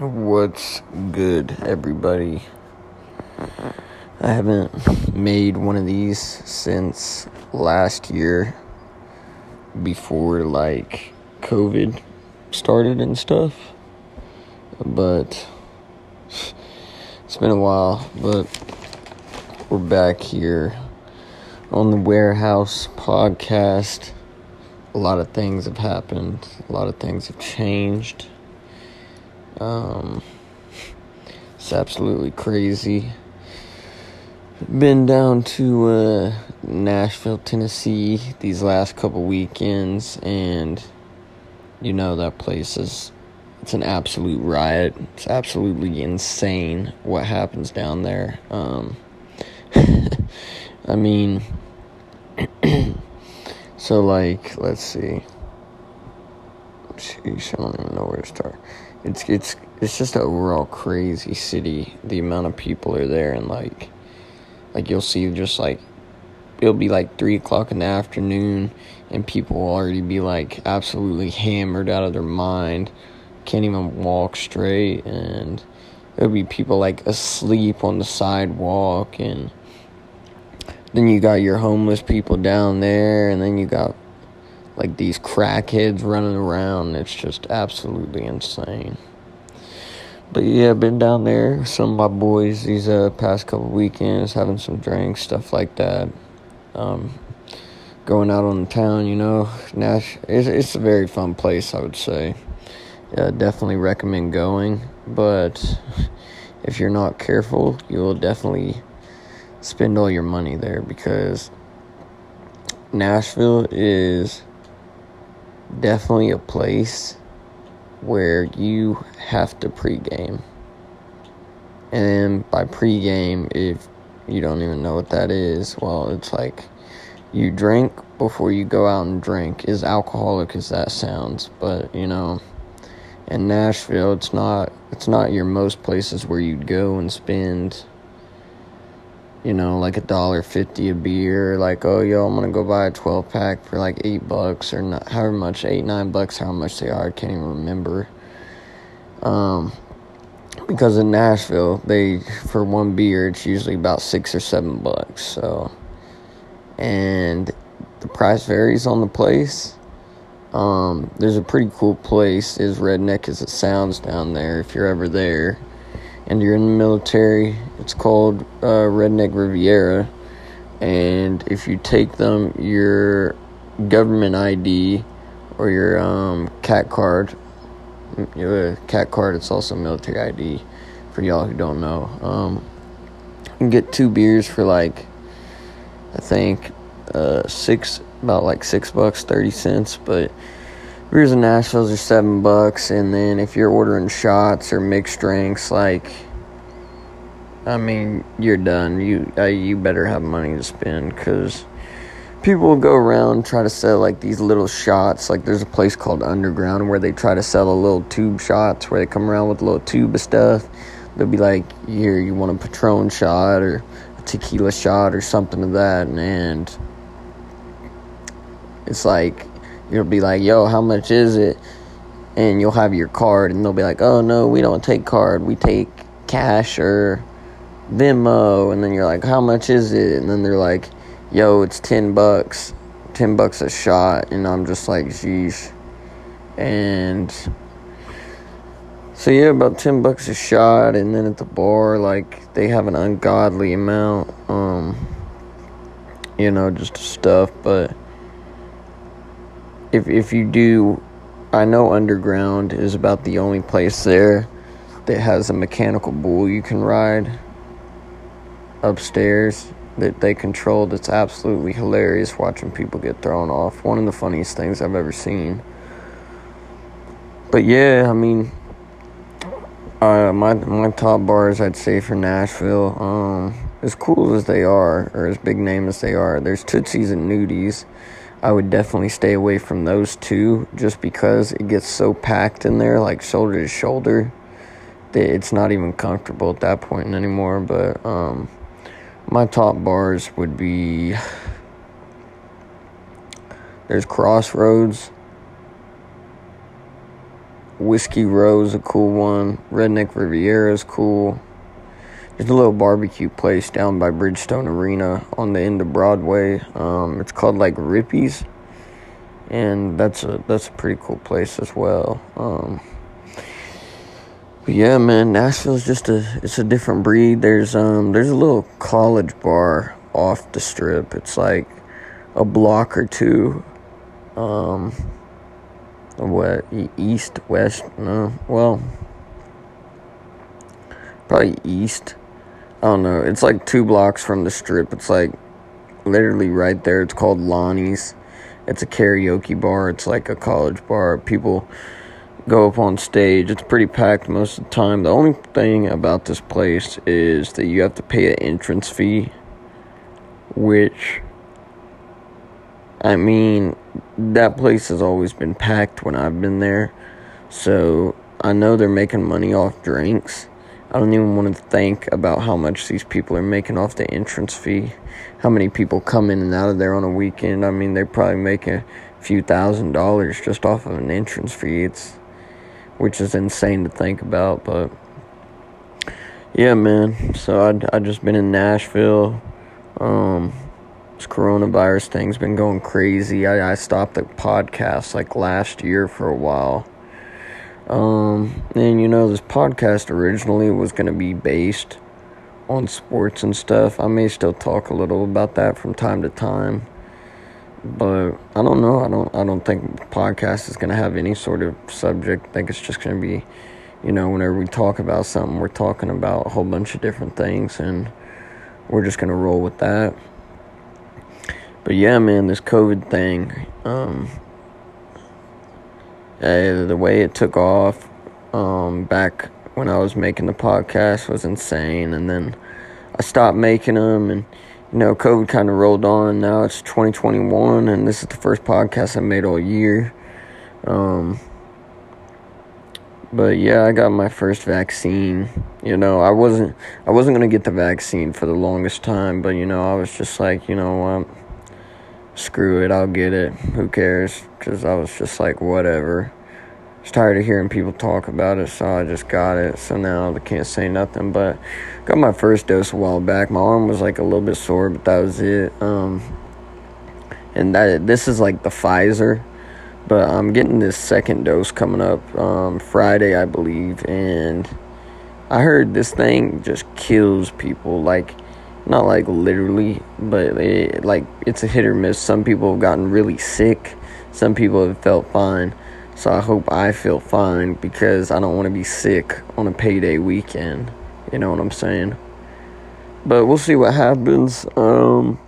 What's good, everybody? I haven't made one of these since last year before like COVID started and stuff. But it's been a while, but we're back here on the warehouse podcast. A lot of things have happened, a lot of things have changed. Um, it's absolutely crazy. Been down to uh, Nashville, Tennessee these last couple weekends, and you know that place is it's an absolute riot. It's absolutely insane what happens down there. Um, I mean, so like, let's see. Sheesh, I don't even know where to start. It's it's it's just an overall crazy city. The amount of people are there, and like, like you'll see just like it'll be like three o'clock in the afternoon, and people will already be like absolutely hammered out of their mind, can't even walk straight, and there'll be people like asleep on the sidewalk, and then you got your homeless people down there, and then you got like these crackheads running around. It's just absolutely insane. But yeah, been down there some of my boys these uh, past couple weekends, having some drinks, stuff like that. Um, going out on the town, you know, Nash. It's, it's a very fun place, I would say. Yeah, definitely recommend going, but if you're not careful, you will definitely spend all your money there because Nashville is definitely a place where you have to pregame. And by pregame, if you don't even know what that is, well, it's like you drink before you go out and drink. As alcoholic as that sounds, but you know, in Nashville, it's not it's not your most places where you'd go and spend you know, like a dollar fifty a beer, like, oh, yo, I'm gonna go buy a 12 pack for like eight bucks or not, however much, eight, nine bucks, how much they are, I can't even remember. Um, because in Nashville, they, for one beer, it's usually about six or seven bucks, so, and the price varies on the place. Um, there's a pretty cool place, as redneck as it sounds down there, if you're ever there and you're in the military, it's called uh, Redneck Riviera. And if you take them your government ID or your um, CAC card, your CAC card, it's also military ID for y'all who don't know. Um, you can get two beers for like, I think, uh, six, about like six bucks, 30 cents. But beers in Nashville's are seven bucks, and then if you're ordering shots or mixed drinks, like, I mean, you're done. You uh, you better have money to spend, cause people will go around try to sell like these little shots. Like there's a place called Underground where they try to sell a little tube shots where they come around with a little tube of stuff. They'll be like, here, you want a Patron shot or a tequila shot or something of that, and it's like you'll be like, yo, how much is it? And you'll have your card, and they'll be like, oh no, we don't take card, we take cash or Venmo. And then you're like, how much is it? And then they're like, yo, it's 10 bucks, 10 bucks a shot. And I'm just like, geez. And so, yeah, about 10 bucks a shot. And then at the bar, like, they have an ungodly amount, um, you know, just stuff. But if if you do, I know Underground is about the only place there that has a mechanical bull you can ride upstairs that they controlled. It's absolutely hilarious watching people get thrown off. One of the funniest things I've ever seen. But yeah, I mean, uh, my my top bars I'd say for Nashville, um, as cool as they are, or as big name as they are, there's Tootsies and Nudies. I would definitely stay away from those two just because it gets so packed in there, like shoulder to shoulder, that it's not even comfortable at that point anymore. But um, my top bars would be there's Crossroads, Whiskey is a cool one. Redneck Riviera is cool. There's a little barbecue place down by Bridgestone Arena on the end of Broadway. Um, it's called like Rippy's, and that's a that's a pretty cool place as well. Um, but yeah, man, Nashville's just a it's a different breed. There's um there's a little college bar off the strip. It's like a block or two. Um, what east west? No, well, probably east I don't know. It's like two blocks from the strip. It's like literally right there. It's called Lonnie's. It's a karaoke bar. It's like a college bar. People go up on stage. It's pretty packed most of the time. The only thing about this place is that you have to pay an entrance fee, which I mean, that place has always been packed when I've been there. So I know they're making money off drinks I don't even want to think about how much these people are making off the entrance fee. How many people come in and out of there on a weekend? I mean, they probably make a few thousand dollars just off of an entrance fee. It's which is insane to think about, but yeah, man. So I I just been in Nashville. Um, this coronavirus thing's been going crazy. I I stopped the podcast like last year for a while um, and you know, this podcast originally was going to be based on sports and stuff. I may still talk a little about that from time to time, but I don't know. I don't. I don't think podcast is going to have any sort of subject. I think it's just going to be, you know, whenever we talk about something, we're talking about a whole bunch of different things, and we're just going to roll with that. But yeah, man, this COVID thing. Um, uh, the way it took off um, back when I was making the podcast was insane. And then I stopped making them, and you know, COVID kind of rolled on. Now it's 2021, and this is the first podcast I made all year. Um, but yeah, I got my first vaccine. You know, I wasn't I wasn't gonna get the vaccine for the longest time, but you know, I was just like, you know what screw it, I'll get it. Who cares? Because I was just like, whatever. I was tired of hearing people talk about it, so I just got it. So now I can't say nothing. But got my first dose a while back. My arm was like a little bit sore, but that was it. Um, and that this is like the Pfizer, but I'm getting this second dose coming up um, Friday, I believe, and I heard this thing just kills people. Like not like literally, but it, like it's a hit or miss. Some people have gotten really sick, some people have felt fine. So I hope I feel fine because I don't want to be sick on a payday weekend. You know what I'm saying? But we'll see what happens. Um,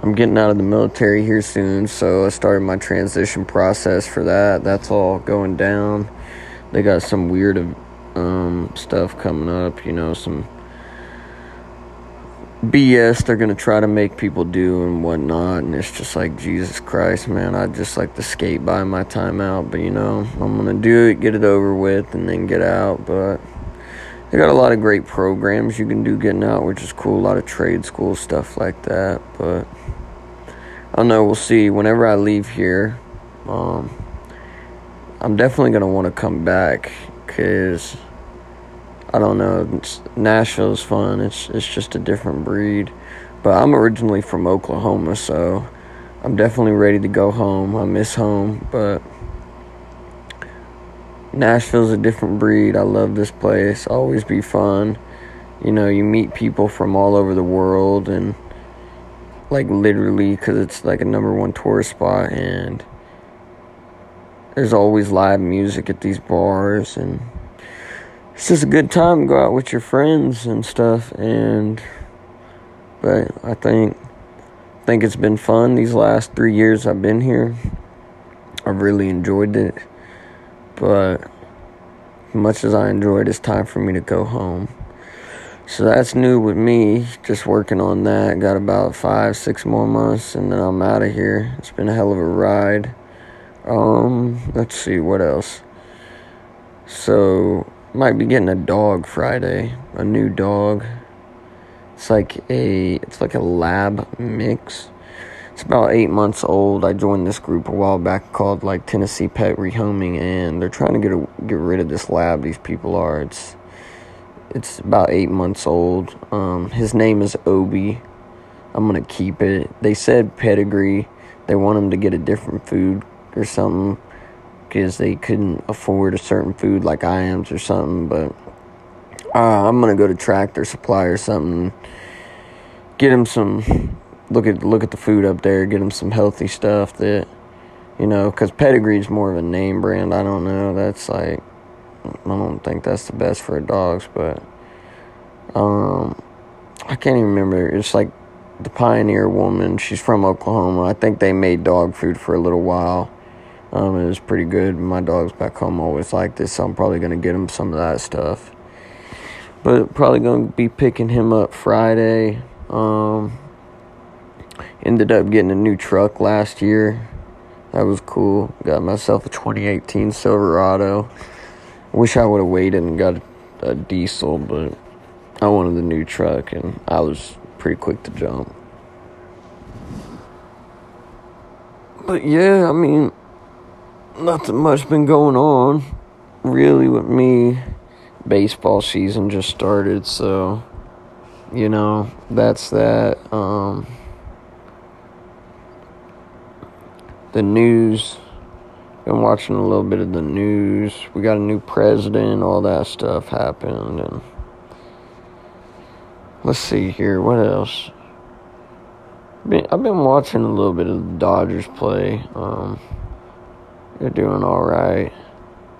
I'm getting out of the military here soon, so I started my transition process for that. That's all going down. They got some weird um, stuff coming up, you know, some BS they're gonna try to make people do and whatnot, and it's just like Jesus Christ, man. I just like to skate by my time out, but you know, I'm gonna do it, get it over with, and then get out. But they got a lot of great programs you can do getting out, which is cool. A lot of trade school stuff like that, but I don't know. We'll see. Whenever I leave here, um, I'm definitely gonna want to come back because I don't know. Nashville's fun. It's it's just a different breed. But I'm originally from Oklahoma, so I'm definitely ready to go home. I miss home, but Nashville's a different breed. I love this place. Always be fun. You know, you meet people from all over the world and like literally cuz it's like a number 1 tourist spot and there's always live music at these bars and it's just a good time to go out with your friends and stuff and but I think think it's been fun these last 3 years I've been here. I've really enjoyed it. But much as I enjoyed it's time for me to go home. So that's new with me, just working on that. Got about five, six more months, and then I'm out of here. It's been a hell of a ride. Um, let's see what else. So might be getting a dog Friday, a new dog. It's like a it's like a lab mix. it's about eight months old. I joined this group a while back called like Tennessee Pet Rehoming, and they're trying to get a, get rid of this lab. These people are. It's it's about eight months old. Um, his name is Obi. I'm gonna keep it. They said pedigree. They want him to get a different food or something because they couldn't afford a certain food like IAMS or something. But uh, I'm gonna go to Tractor Supply or something. Get him some. Look at look at the food up there. Get him some healthy stuff that you know, because Pedigree's more of a name brand. I don't know. That's like I don't think that's the best for dogs, but um, I can't even remember. It's like the Pioneer Woman. She's from Oklahoma. I think they made dog food for a little while. Um, it was pretty good. My dogs back home always like this, so I'm probably gonna get him some of that stuff. But probably gonna be picking him up Friday. Um, ended up getting a new truck last year. That was cool. Got myself a 2018 Silverado. Wish I would have waited and got a, diesel, but I wanted the new truck, and I was pretty quick to jump. But yeah, I mean, nothing much been going on really with me. Baseball season just started, so you know, that's that. Um, the news. Been watching a little bit of the news. We got a new president, all that stuff happened, and let's see here. What else? I've been watching a little bit of the Dodgers play. Um, they're doing all right.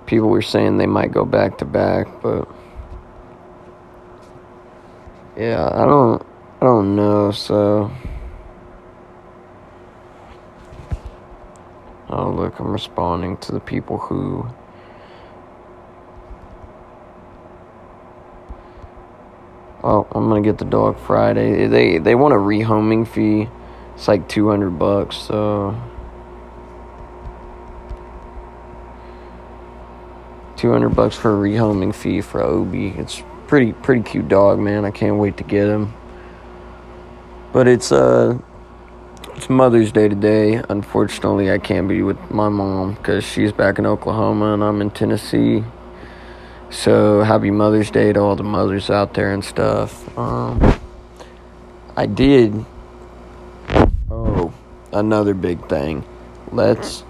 People were saying they might go back to back, but yeah, I don't, I don't know. So, oh look, I'm responding to the people who. Oh, I'm gonna get the dog Friday. They they want a rehoming fee. It's like two hundred bucks. So. 200 bucks for a rehoming fee for Obi. It's pretty pretty cute dog, man. I can't wait to get him. But it's uh it's Mother's Day today. Unfortunately, I can't be with my mom cuz she's back in Oklahoma and I'm in Tennessee. So, happy Mother's Day to all the mothers out there and stuff. Um I did Oh, another big thing. Let's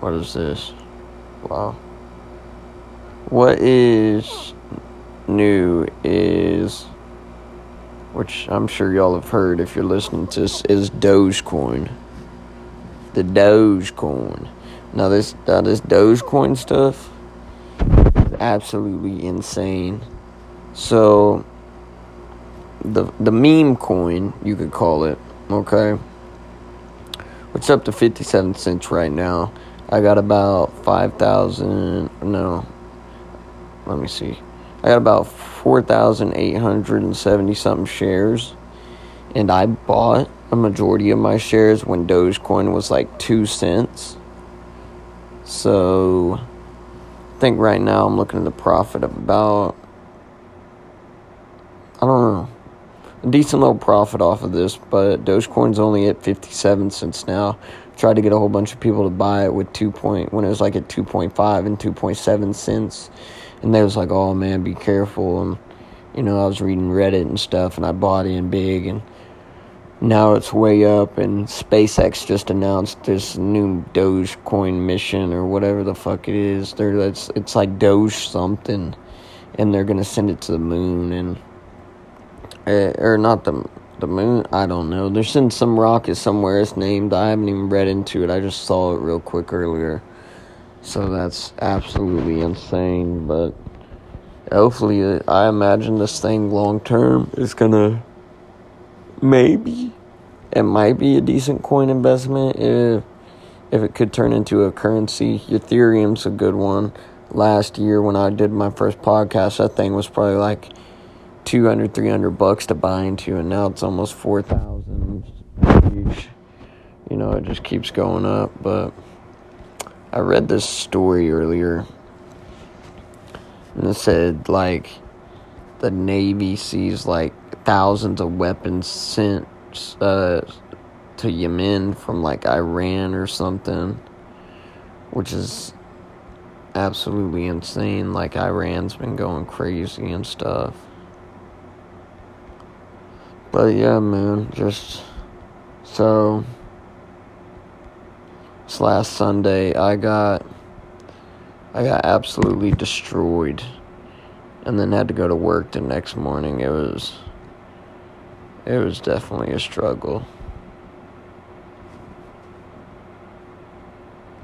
What is this? Wow. What is new is, which I'm sure y'all have heard if you're listening to this, is Dogecoin. The Dogecoin. Now this now this Dogecoin stuff is absolutely insane. So the the meme coin, you could call it, okay? It's up to 57 cents right now. I got about 5,000, no, let me see. I got about 4,870 something shares. And I bought a majority of my shares when Dogecoin was like 2 cents. So I think right now I'm looking at a profit of about, I don't know, a decent little profit off of this, but Dogecoin's only at 57 cents now tried to get a whole bunch of people to buy it with 2 point when it was like at 2.5 and 2.7 cents. And they was like oh man be careful. And you know i was reading reddit and stuff and i bought in big and now it's way up and spacex just announced this new dogecoin mission or whatever the fuck it is. They're it's, it's like doge something and they're gonna send it to the moon and uh, or not the the moon, I don't know. There's in some rocket somewhere it's named. I haven't even read into it. I just saw it real quick earlier. So that's absolutely insane. But hopefully, uh, I imagine this thing long term is gonna maybe it might be a decent coin investment if if it could turn into a currency. Ethereum's a good one. Last year when I did my first podcast, that thing was probably like 200 300 bucks to buy into and now it's almost 4000 you know it just keeps going up but i read this story earlier and it said like the navy sees like thousands of weapons sent uh, to Yemen from like Iran or something, which is absolutely insane. Like Iran's been going crazy and stuff. But yeah, man, just so this last Sunday I got I got absolutely destroyed and then had to go to work the next morning. It was it was definitely a struggle.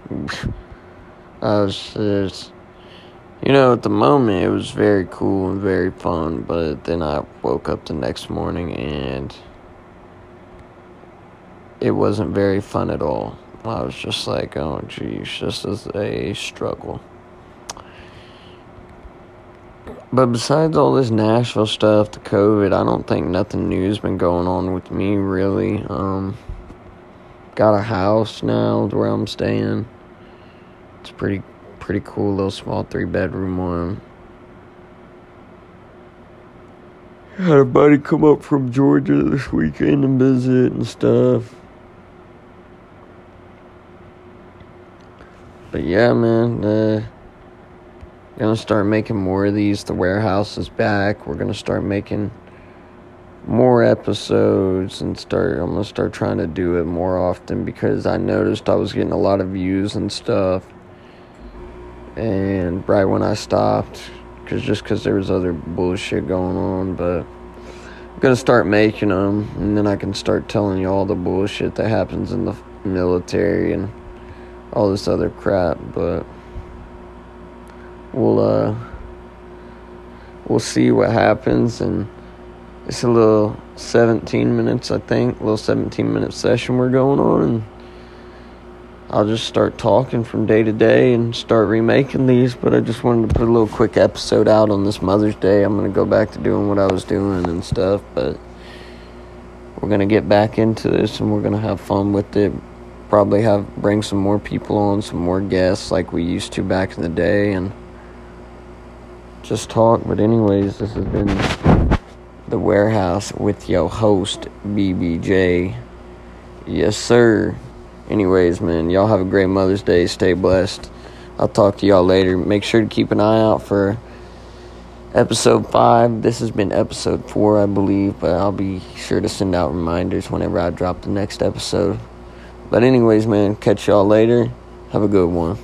I was just, you know, at the moment it was very cool and very fun, but then I woke up the next morning and it wasn't very fun at all. I was just like, oh, geez, this is a struggle. But besides all this Nashville stuff, the COVID, I don't think nothing new's been going on with me really. Um, got a house now where I'm staying. It's pretty pretty cool little small three bedroom one. Had a buddy come up from Georgia this weekend and visit and stuff. But yeah, man, uh, gonna start making more of these. The warehouse is back. We're gonna start making more episodes and start I'm gonna start trying to do it more often because I noticed I was getting a lot of views and stuff and right when I stopped cause just because there was other bullshit going on but I'm gonna start making them and then I can start telling you all the bullshit that happens in the military and all this other crap but we'll uh we'll see what happens and it's a little 17 minutes, I think, little 17 minute session we're going on, and I'll just start talking from day to day and start remaking these. But I just wanted to put a little quick episode out on this Mother's Day. I'm gonna go back to doing what I was doing and stuff, but we're gonna get back into this and we're gonna have fun with it. Probably have bring some more people on, some more guests like we used to back in the day, and just talk. But anyways, this has been the warehouse with your host BBJ. Yes, sir. Anyways, man, y'all have a great Mother's Day. Stay blessed. I'll talk to y'all later. Make sure to keep an eye out for episode 5. This has been episode 4, I believe, but I'll be sure to send out reminders whenever I drop the next episode. But, anyways, man, catch y'all later. Have a good one.